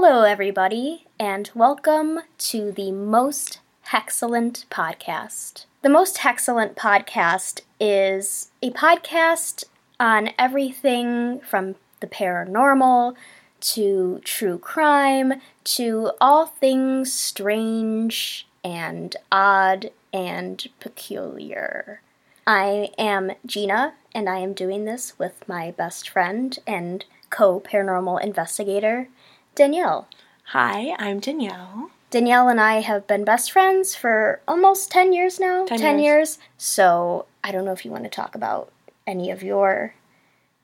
Hello, everybody, and welcome to the Most Hexcellent Podcast. The Most Hexcellent Podcast is a podcast on everything from the paranormal to true crime to all things strange and odd and peculiar. I am Gina, and I am doing this with my best friend and co paranormal investigator, Danielle. Hi, I'm Danielle. Danielle and I have been best friends for almost 10 years now. 10 years. So I don't know if you want to talk about any of your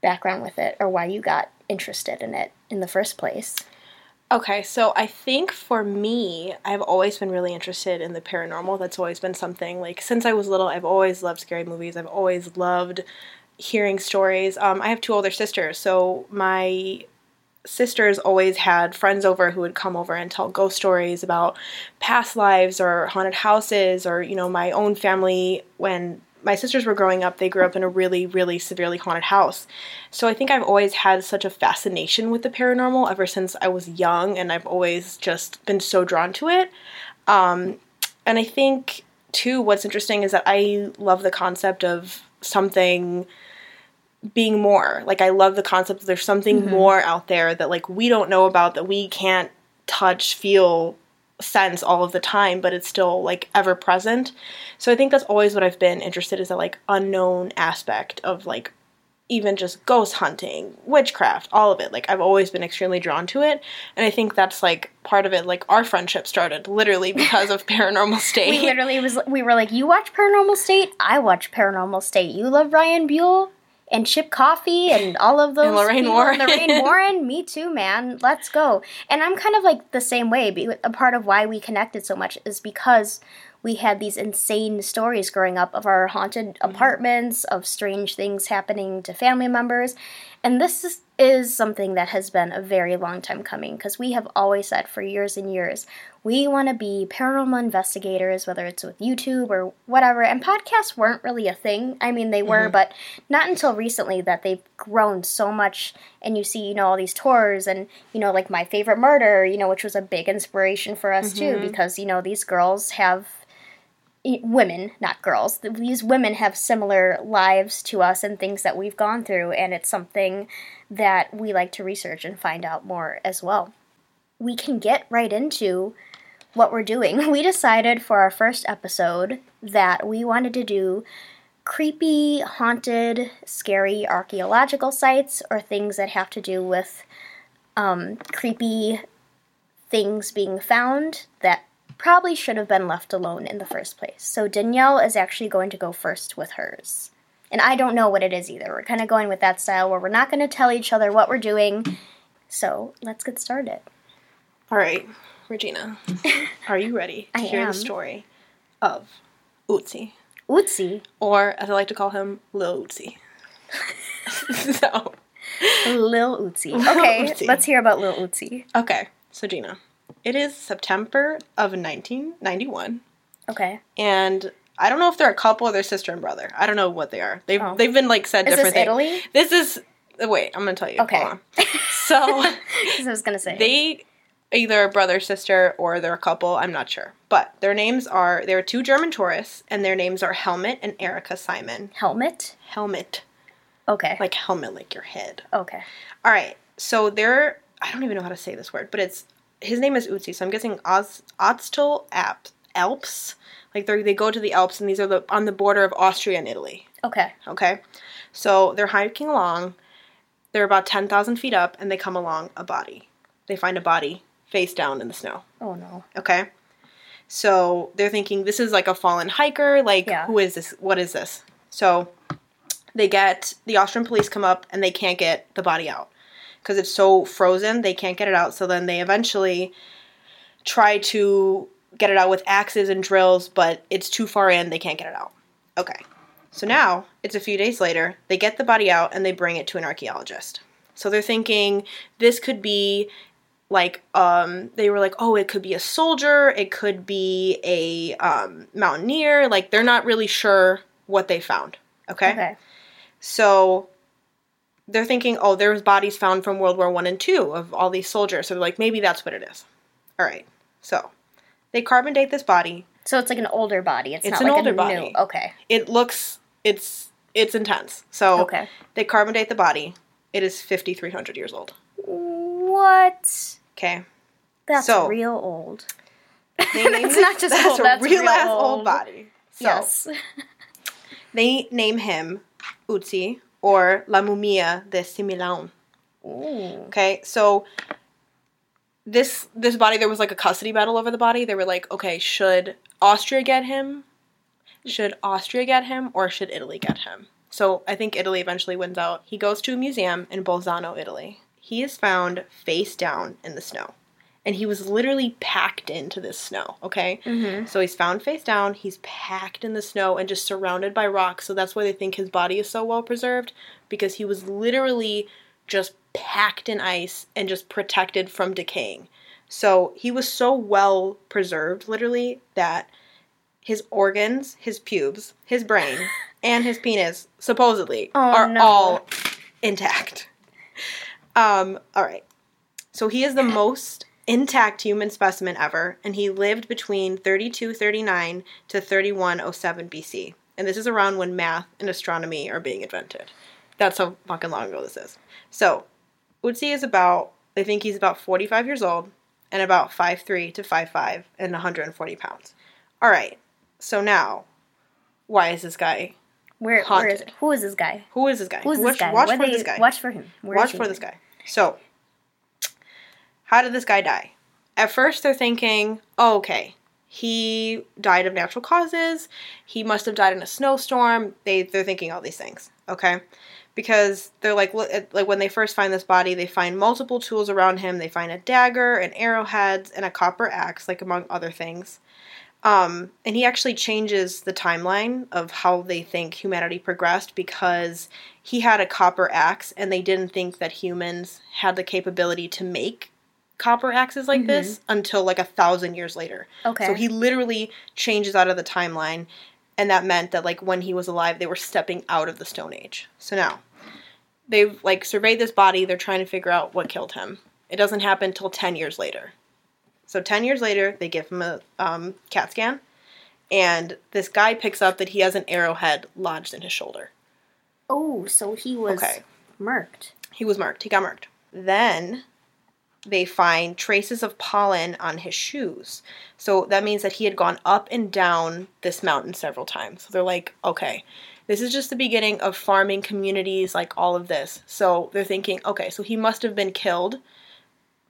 background with it or why you got interested in it in the first place. Okay, so I think for me, I've always been really interested in the paranormal. That's always been something like since I was little, I've always loved scary movies. I've always loved hearing stories. Um, I have two older sisters, so my sisters always had friends over who would come over and tell ghost stories about past lives or haunted houses or you know my own family. When my sisters were growing up they grew up in a really really severely haunted house. So i think i've always had such a fascination with the paranormal ever since i was young and i've always just been so drawn to it. Um, and i think too what's interesting is that i love the concept of something being more. Like I love the concept that there's something Mhm. more out there that like we don't know about that we can't touch, feel, sense all of the time, but it's still like ever present. So I think that's always what I've been interested is that like unknown aspect of like even just ghost hunting, witchcraft, all of it. Like I've always been extremely drawn to it, and I think that's like part of it. Like our friendship started literally because of Paranormal State. We literally was we were like, you watch Paranormal State, I watch Paranormal State. You love Ryan Buell and Chip Coffey and all of those Lorraine people, Warren. Lorraine Warren, me too, man. Let's go. And I'm kind of like the same way. be- A part of why we connected so much is because we had these insane stories growing up of our haunted mm-hmm. apartments, of strange things happening to family members. And this is, is something that has been a very long time coming because we have always said for years and years we want to be paranormal investigators, whether it's with YouTube or whatever. And podcasts weren't really a thing. I mean, they were, mm-hmm. but not until recently that they've grown so much. And you see, you know, all these tours and, you know, like My Favorite Murder, you know, which was a big inspiration for us too mm-hmm. because, you know, these girls have women, not girls. These women have similar lives to us and things that we've gone through, and it's something that we like to research and find out more as well. We can get right into what we're doing. We decided for our first episode that we wanted to do creepy, haunted, scary archaeological sites or things that have to do with um, creepy things being found that probably should have been left alone in the first place. So Danielle is actually going to go first with hers. And I don't know what it is either. We're kind of going with that style where we're not going to tell each other what we're doing. So let's get started. All right, Regina, are you ready to I hear am. the story of Utsi, Ootsie, or as I like to call him, Lil Utsi? so, Lil Ootsie. Okay, Ootsie. let's hear about Lil Ootsie. okay, so Gina, it is September of 1991, Okay. and I don't know if they're a couple or they're sister and brother. I don't know what they are. They've Oh. they've been like said Is different this things. Italy? This is wait, I'm gonna tell you. Okay. Hold on. So. I was going to say. they either a brother sister or they're a couple i'm not sure but their names are they're two german tourists and their names are helmet and erica simon Helmet? helmet Okay. like helmet like your head okay. all right so they're i don't even know how to say this word but it's his name is Utsi, so i'm guessing Oz, Ötztal App, alps like they they go to the alps and these are the on the border of austria and italy Okay. okay so they're hiking along they're about 10000 feet up and they come along a body they find a body face down in the snow Oh no. Okay. So they're thinking this is like a fallen hiker. Like, Yeah. who is this? What is this? So they get the Austrian police come up and they can't get the body out because it's so frozen. They can't get it out. So then they eventually try to get it out with axes and drills, but it's too far in. They can't get it out. Okay. So now it's a few days later. They get the body out and they bring it to an archaeologist. So they're thinking this could be like um they were like oh it could be a soldier it could be a um mountaineer like they're not really sure what they found okay, Okay. so they're thinking, oh, there was bodies found from World War One and Two of all these soldiers. So they're like, maybe that's what it is. All right. So they carbon date this body. So it's like an older body. It's, It's not an like older a body. new. Okay. It looks it's it's intense. So Okay. they carbon date the body. It is fifty three hundred years old. What? Okay. That's So- real old. They named That's this- not just that's old, a that's real real ass old old. body. So yes. they name him Utsi or La Mumia de Similaun. Ooh. Okay, so this this body there was like a custody battle over the body. They were like, okay, should Austria get him? Should Austria get him or should Italy get him? So I think Italy eventually wins out. He goes to a museum in Bolzano, Italy. He is found face down in the snow. And he was literally packed into this snow, okay? Mm-hmm. So he's found face down, he's packed in the snow and just surrounded by rocks. So that's why they think his body is so well preserved because he was literally just packed in ice and just protected from decaying. So he was so well preserved, literally, that his organs, his pubes, his brain, and his penis, supposedly, Oh, are no. all intact. Um, all right. So he is the most intact human specimen ever, and he lived between 3239 to 3107 BC. And this is around when math and astronomy are being invented. That's how fucking long ago this is. So, Utsi is about, I think he's about 45 years old and about 5'3 to 5'5 and 140 pounds. All right. So now, why is this guy? Where, where is Haunted. it? Who is this guy? Who is this guy? Who's watch, this guy? Watch for they- this guy. Watch for him. Where is Watch for this guy. So, how did this guy die? At first, they're thinking, oh, okay, he died of natural causes. He must have died in a snowstorm. They they're thinking all these things, okay? Because they're like, like when they first find this body, they find multiple tools around him. They find a dagger, and arrowheads, and a copper axe, like among other things. Um, and he actually changes the timeline of how they think humanity progressed because he had a copper axe and they didn't think that humans had the capability to make copper axes like this until like a thousand years later. Okay. So he literally changes out of the timeline and that meant that like when he was alive they were stepping out of the stone age. So now they've like surveyed this body, they're trying to figure out what killed him. It doesn't happen till 10 years later. So 10 years later, they give him a um, CAT scan, and this guy picks up that he has an arrowhead lodged in his shoulder. Oh, so he was Okay. murked. He was marked. He got marked. Then they find traces of pollen on his shoes. So that means that he had gone up and down this mountain several times. So they're like, okay, this is just the beginning of farming communities, like all of this. So they're thinking, okay, so he must have been killed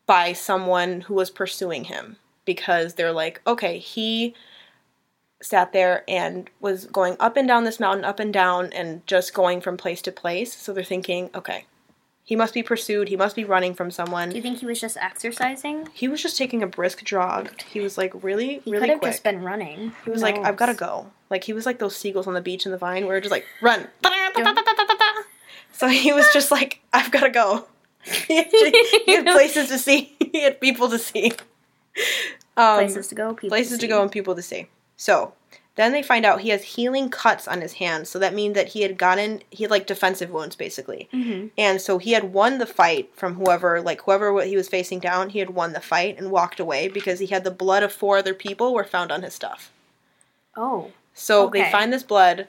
by someone who was pursuing him because they're like, okay, he sat there and was going up and down this mountain, up and down, and just going from place to place. So they're thinking, okay, he must be pursued. He must be running from someone. Do you think he was just exercising? He was just taking a brisk jog. He was like really, He really could have quick. just been running. he was like, I've got to go. Like he was like those seagulls on the beach in the vine where just like run. So he was just like, I've got to go. he, had, he had places to see. he had people to see. Um, Places to go, people. places to see. go and people to see. So then they find out he has healing cuts on his hands. So that means that he had gotten he had like defensive wounds basically. Mhm. And so he had won the fight from whoever like whoever he was facing down. He had won the fight and walked away because he had the blood of four other people were found on his stuff. Oh, So they find this blood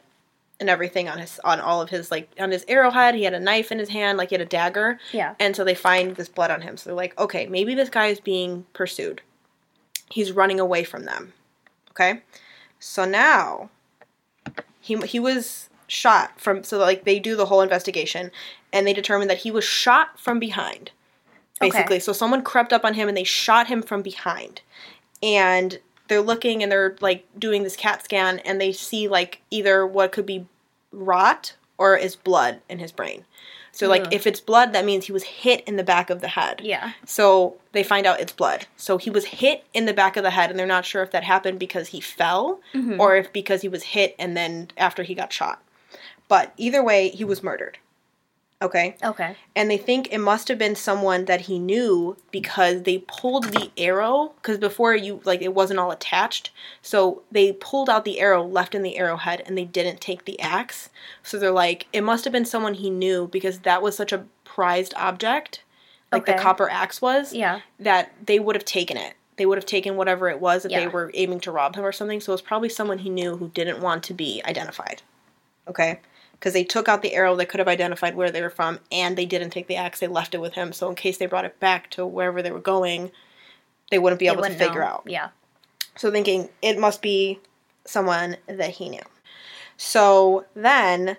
and everything on his on all of his like on his arrowhead. He had a knife in his hand, like he had a dagger. yeah. And so they find this blood on him. So they're like, okay, maybe this guy is being pursued. He's running away from them. Okay? So now he he was shot from so like they do the whole investigation and they determine that he was shot from behind. Okay. Basically. So someone crept up on him and they shot him from behind. And they're looking and they're like doing this cat scan and they see like either what could be rot or is blood in his brain. So like if it's blood, that means he was hit in the back of the head. Yeah. So they find out it's blood. So he was hit in the back of the head, and they're not sure if that happened because he fell Mhm. or if because he was hit and then after he got shot. But either way, he was murdered. Okay. Okay. and they think it must have been someone that he knew because they pulled the arrow because before you like it wasn't all attached. So they pulled out the arrow left in the arrowhead and they didn't take the axe. So they're like it must have been someone he knew because that was such a prized object like the copper axe was Yeah. that they would have taken it. They would have taken whatever it was that they were aiming to rob him or something. So it's probably someone he knew who didn't want to be identified. Okay because they took out the arrow that could have identified where they were from and they didn't take the axe they left it with him. So in case they brought it back to wherever they were going they wouldn't be They able to wouldn't figure know. out. Yeah. so thinking it must be someone that he knew. So then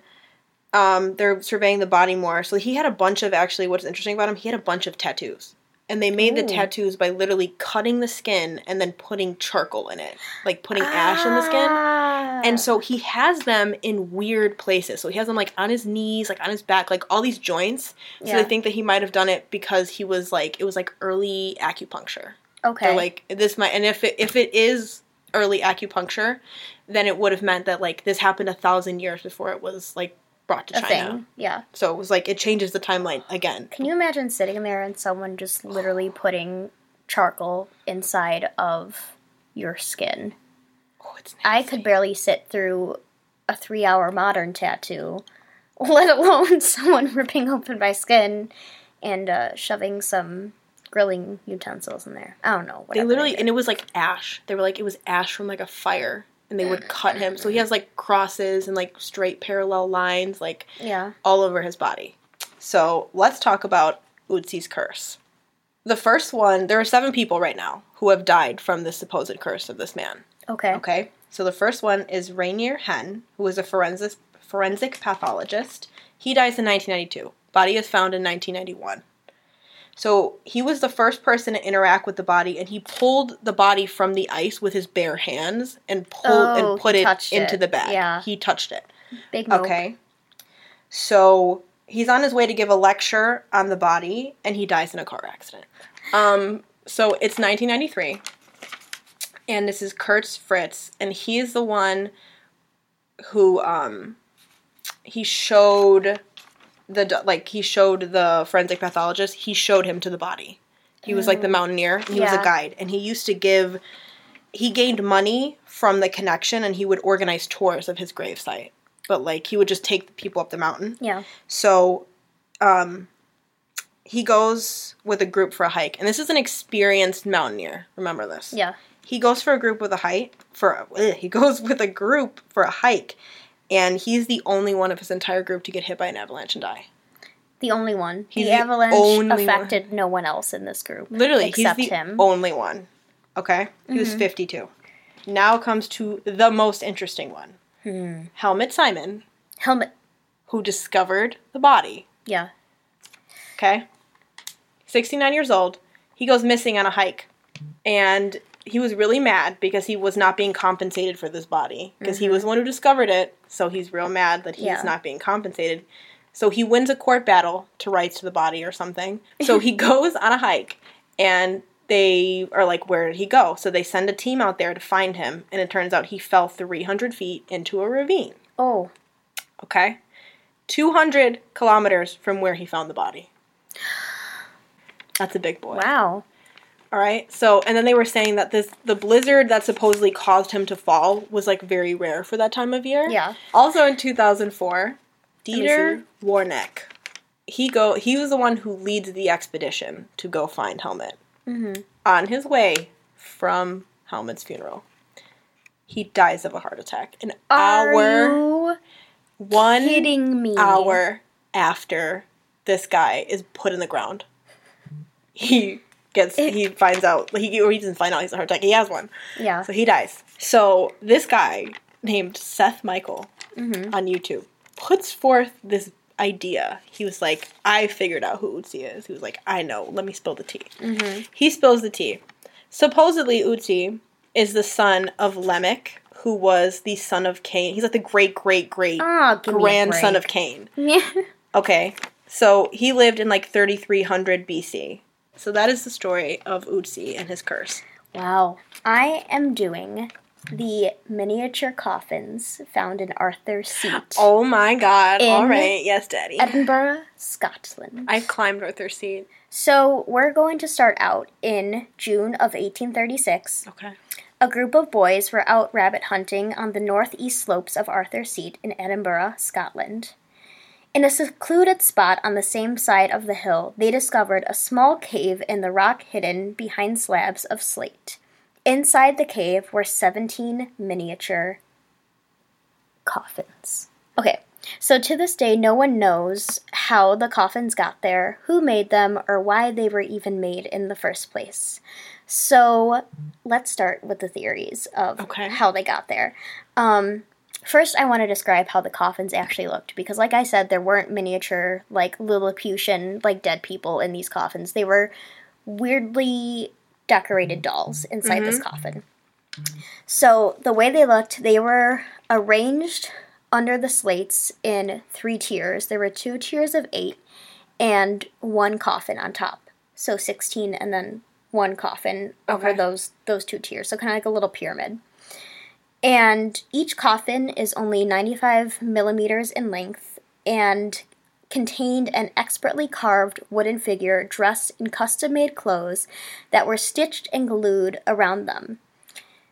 um, they're surveying the body more. So he had a bunch of actually what's interesting about him he had a bunch of tattoos and they made the tattoos by literally cutting the skin and then putting charcoal in it like putting ash in the skin Ah. and so he has them in weird places. So he has them like on his knees, like on his back, like all these joints. So Yeah. they think that he might have done it because he was like it was like early acupuncture. okay. Like this might and if it if it is early acupuncture, then it would have meant that like this happened a thousand years before it was like brought to a China. thing. Yeah. So it was like it changes the timeline again. Can you imagine sitting there and someone just literally putting charcoal inside of your skin? Oh, it's I could barely sit through a three hour modern tattoo, let alone someone ripping open my skin and uh, shoving some grilling utensils in there. I don't know. They literally, and it was like ash. They were like, it was ash from like a fire, and they would cut him. So he has like crosses and like straight parallel lines, like yeah. all over his body. So let's talk about Utsi's curse. The first one, there are seven people right now who have died from the supposed curse of this man. Okay. Okay, so the first one is Rainer Henn, who is a forensic forensic pathologist. He dies in 1992. Body is found in 1991. So he was the first person to interact with the body, and he pulled the body from the ice with his bare hands and pulled Oh, and put it into it. the bag. Yeah. he touched it. Big nope. Okay. So he's on his way to give a lecture on the body, and he dies in a car accident. Um, so it's 1993, and this is Kurtz Fritz, and he is the one who um, he showed the like he showed the forensic pathologist. He showed him to the body. He was like the mountaineer, and he was a guide, and he used to give. He gained money from the connection, and he would organize tours of his gravesite. But like he would just take the people up the mountain. Yeah. So, um, he goes with a group for a hike, and this is an experienced mountaineer. Remember this. Yeah. He goes for a group with a hike for ugh, he goes with a group for a hike, and he's the only one of his entire group to get hit by an avalanche and die. The only one. He's the the avalanche only one. affected no one else in this group. Literally, except he's the him. only one. Okay, he Mm-hmm. was fifty-two. Now comes to the most interesting one. Hmm. Helmet Simon, Helmet. who discovered the body. Yeah. Okay. 69 years old. He goes missing on a hike. And he was really mad because he was not being compensated for this body. Because he was the mm-hmm. one who discovered it. So he's real mad that he's Yeah. not being compensated. So he wins a court battle to rights to the body or something. So he goes on a hike and they are like, where did he go? So they send a team out there to find him. And it turns out he fell 300 feet into a ravine. Oh. Okay? 200 kilometers from where he found the body. That's a big boy. Wow. All right. So, and then they were saying that this the blizzard that supposedly caused him to fall was like very rare for that time of year. Yeah. Also in 2004, Dieter Warnecke. He go he was the one who leads the expedition to go find Helmet. Mm-hmm. On his way from Helmet's funeral, he dies of a heart attack. An Are hour one kidding me? hour after this guy is put in the ground. He gets he finds out he or he doesn't find out he's a heart attack. He has one. Yeah. So he dies. So this guy named Seth Michael Mm-hmm. on YouTube puts forth this idea. He was like, I figured out who Utsi is. He was like, I know. Let me spill the tea. Mm-hmm. He spills the tea. Supposedly, Utsi is the son of Lamech, who was the son of Cain. He's like the great, great, great Oh, give me a grandson of Cain. Yeah. Okay, so he lived in like 3300 BC. So that is the story of Utsi and his curse. Wow. I am doing the miniature coffins found in Arthur's Seat, Oh my god. All right. Yes, Daddy. Edinburgh, Scotland. I've climbed Arthur's seat. So we're going to start out in June of 1836. Okay. A group of boys were out rabbit hunting on the northeast slopes of Arthur's Seat in Edinburgh, Scotland. In a secluded spot on the same side of the hill, they discovered a small cave in the rock hidden behind slabs of slate. Inside the cave were 17 miniature coffins. Okay, so to this day, no one knows how the coffins got there, who made them, or why they were even made in the first place. So let's start with the theories of Okay. how they got there. Um, first, I want to describe how the coffins actually looked because, like I said, there weren't miniature, like Lilliputian, like dead people in these coffins. They were weirdly decorated dolls inside this mm-hmm. coffin. So the way they looked, they were arranged under the slates in three tiers. There were two tiers of eight and one coffin on top. So 16 and then one coffin over those those two tiers. So kind of like a little pyramid. And each coffin is only 95 millimeters in length and contained an expertly carved wooden figure dressed in custom made clothes that were stitched and glued around them.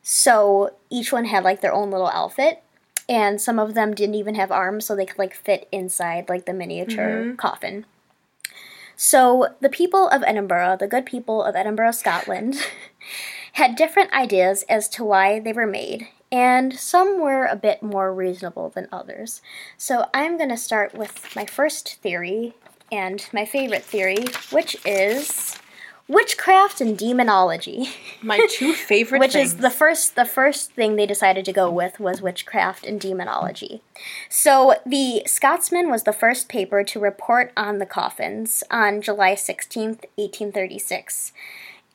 So each one had like their own little outfit, and some of them didn't even have arms, so they could like fit inside like the miniature mm-hmm. coffin. So the people of Edinburgh, the good people of Edinburgh, Scotland, had different ideas as to why they were made, and some were a bit more reasonable than others. So I'm going to start with my first theory and my favorite theory, which is witchcraft and demonology. My two favorite which things. is the first the first thing they decided to go with was witchcraft and demonology. So the Scotsman was the first paper to report on the coffins on July 16th, 1836.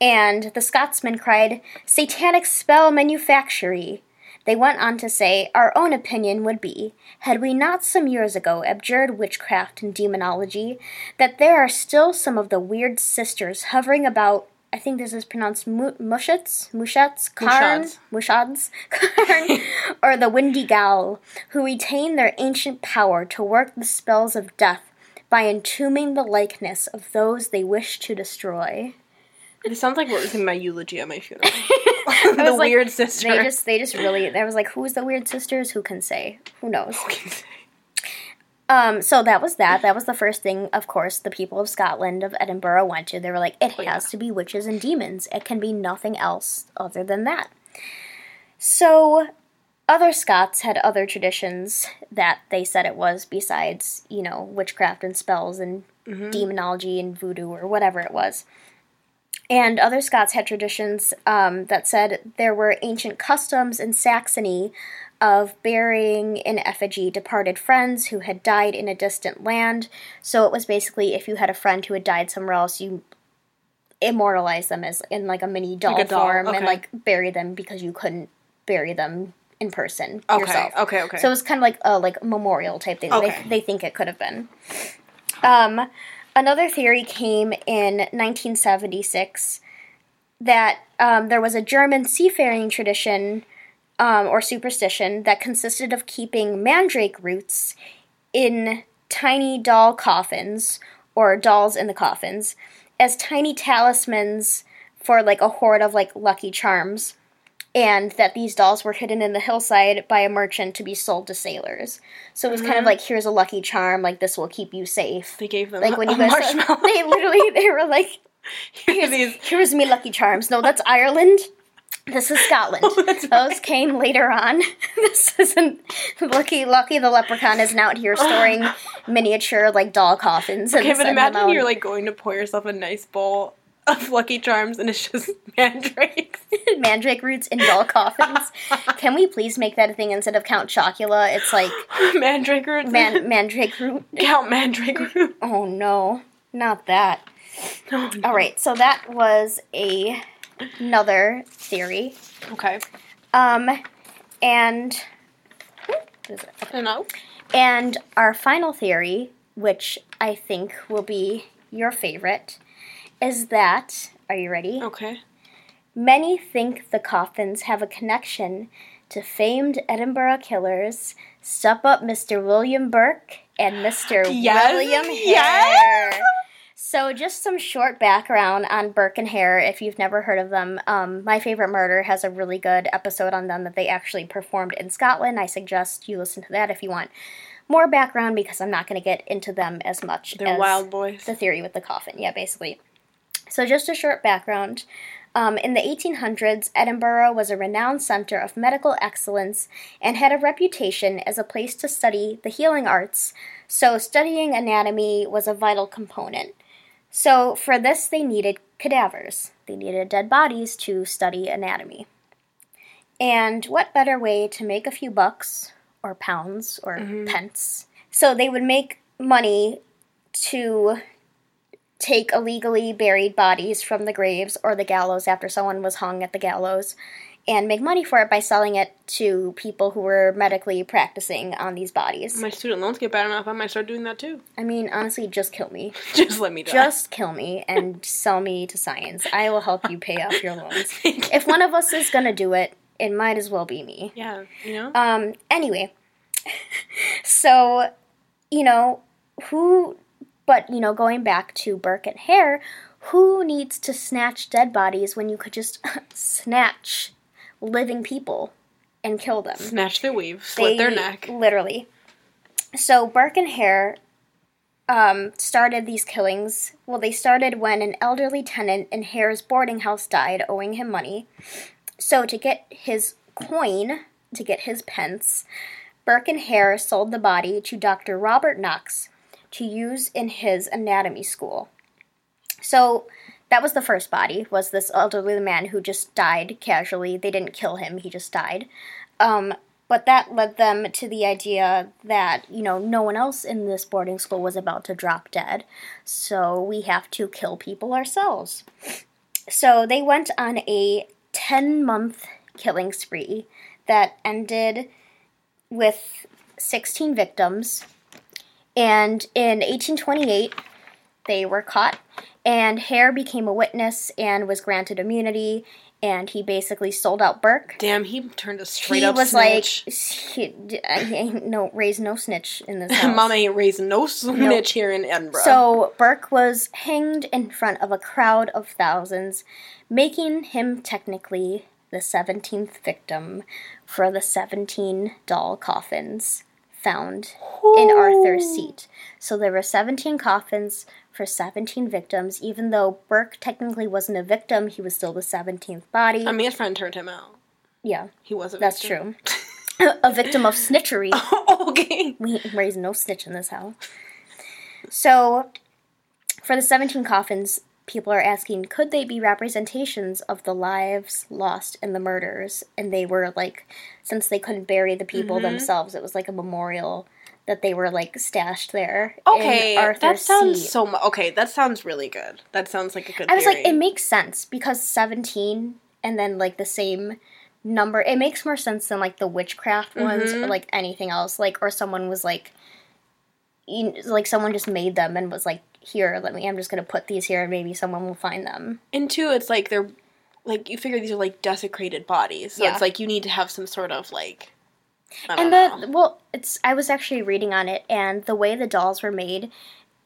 And the Scotsman cried, Satanic spell manufactory. They went on to say, Our own opinion would be, had we not some years ago abjured witchcraft and demonology, that there are still some of the weird sisters hovering about. I think this is pronounced mu- mushets, mushets, karn, mushads, karn, or the windy gal, who retain their ancient power to work the spells of death by entombing the likeness of those they wish to destroy. It sounds like what was in my eulogy at my funeral. The like, weird sister. They just, they just really. There was like, who's the weird sisters? Who can say? Who knows? Um, so that was that. That was the first thing, of course, the people of Scotland, of Edinburgh, went to. They were like, it Oh, yeah. has to be witches and demons. It can be nothing else other than that. So, other Scots had other traditions that they said it was, besides, you know, witchcraft and spells and demonology and voodoo or whatever it was. And other Scots had traditions um, that said there were ancient customs in Saxony of burying in effigy departed friends who had died in a distant land. So it was basically if you had a friend who had died somewhere else, you immortalize them as in like a mini doll, Like a doll, form and like bury them because you couldn't bury them in person okay, yourself. okay, okay. So it was kind of like a like memorial type thing. Okay. They, they think it could have been. Um, another theory came in 1976 that um, there was a German seafaring tradition um, or superstition that consisted of keeping mandrake roots in tiny doll coffins or dolls in the coffins as tiny talismans for like a hoard of like lucky charms and that these dolls were hidden in the hillside by a merchant to be sold to sailors. So it was kind of mm-hmm. like here's a lucky charm, like this will keep you safe. they gave them Like when a you guys marshmallow. they literally they were like Here's here's me lucky charms. No, that's Ireland. This is Scotland. Oh, Those came later on. this isn't Lucky Lucky the leprechaun isn't out here storing miniature like doll coffins. and Okay, but imagine you're like going to pour yourself a nice bowl of Lucky Charms and it's just mandrakes. mandrake roots in doll coffins. Can we please make that a thing instead of Count Chocula? It's like Mandrake roots. man mandrake root. Count Mandrake root. Oh no, not that. No, no. All right, so that was a another theory. Okay. Um, and is it? I don't know. and our final theory, which I think will be your favorite, is that are you ready? Okay. Many think the coffins have a connection to famed Edinburgh killers, Step Up Mr. William Burke and Mr. Yes, William yes. Hare. So, just some short background on Burke and Hare if you've never heard of them. Um, My Favorite Murder has a really good episode on them that they actually performed in Scotland. I suggest you listen to that if you want more background because I'm not going to get into them as much. They're as wild boys. The theory with the coffin, yeah, basically. So, just a short background. Um, in the 1800s, Edinburgh was a renowned center of medical excellence and had a reputation as a place to study the healing arts, so studying anatomy was a vital component. So, for this, they needed cadavers. They needed dead bodies to study anatomy. And what better way to make a few bucks, or pounds, or pence? So, they would make money to take illegally buried bodies from the graves or the gallows after someone was hung at the gallows and make money for it by selling it to people who were medically practicing on these bodies. My student loans get bad enough, I might start doing that too. I mean, honestly, just kill me. Just let me die. Just kill me and sell me to science. I will help you pay off your loans. If one of us is gonna do it, it might as well be me. yeah, you know? Um, anyway, so, you know, who, but, you know, going back to Burke and Hare, who needs to snatch dead bodies when you could just snatch living people and kill them? Snatch their weave, slit their neck. Literally. So Burke and Hare um, started these killings. Well, they started when an elderly tenant in Hare's boarding house died, owing him money. So to get his coin, to get his pence, Burke and Hare sold the body to Dr. Robert Knox to use in his anatomy school. So that was the first body, was this elderly man who just died casually. They didn't kill him, he just died. Um, but that led them to the idea that, you know, no one else in this boarding school was about to drop dead, so we have to kill people ourselves. So they went on a 10 month killing spree that ended with 16 victims. And in 1828, they were caught, and Hare became a witness and was granted immunity. And he basically sold out Burke. Damn, he turned a straight up. he up was snitch. like, he, he ain't no raise no snitch in this house. Mama ain't raising no snitch here in Edinburgh. So Burke was hanged in front of a crowd of thousands, making him technically the 17th victim for the 17 doll coffins found in Arthur's seat. So there were 17 coffins for 17 victims. Even though Burke technically wasn't a victim, he was still the 17th body. I mean, his friend turned him out. yeah, He was a that's victim. true. a victim of snitchery. Oh, okay. We raise no snitch in this house. So, for the 17 coffins, people are asking could they be representations of the lives lost in the murders? And they were like, since they couldn't bury the people Mm-hmm. themselves, it was like a memorial that they were like stashed there. Okay, that sounds seat. so. Mu- okay, that sounds really good. That sounds like a good. I was like, it makes sense because 17 and then like the same number. It makes more sense than like the witchcraft ones Mm-hmm. or like anything else. Like, or someone was like, you, like someone just made them and was like, here, let me, I'm just gonna put these here and maybe someone will find them. And two, it's like they're like you figure these are like desecrated bodies, so Yeah. it's like you need to have some sort of like. And know. the, well, it's, I was actually reading on it and the way the dolls were made,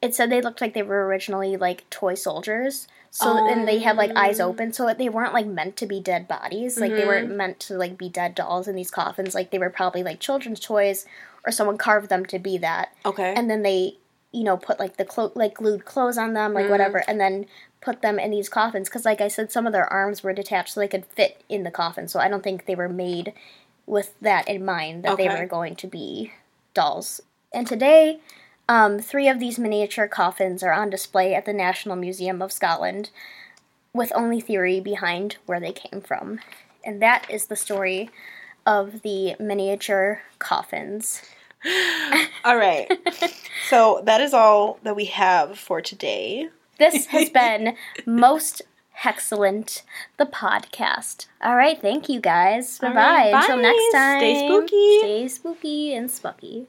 it said they looked like they were originally like toy soldiers. So and they had like eyes Oh. open, so they weren't like meant to be dead bodies. Like they Mm-hmm. weren't meant to like be dead dolls in these coffins. Like they were probably like children's toys, or someone carved them to be that. okay. And then they, you know, put like the clo- like glued clothes on them, Mm. like whatever, and then put them in these coffins. Because like I said, some of their arms were detached, so they could fit in the coffin. So I don't think they were made with that in mind that they were going to be dolls. And today, um, three of these miniature coffins are on display at the National Museum of Scotland, with only theory behind where they came from. And that is the story of the miniature coffins. all right. so that is all that we have for today. This has been Most Excellent, the podcast. All right, thank you guys. Bye-bye. right, Until next time. Stay spooky. Stay spooky and spooky.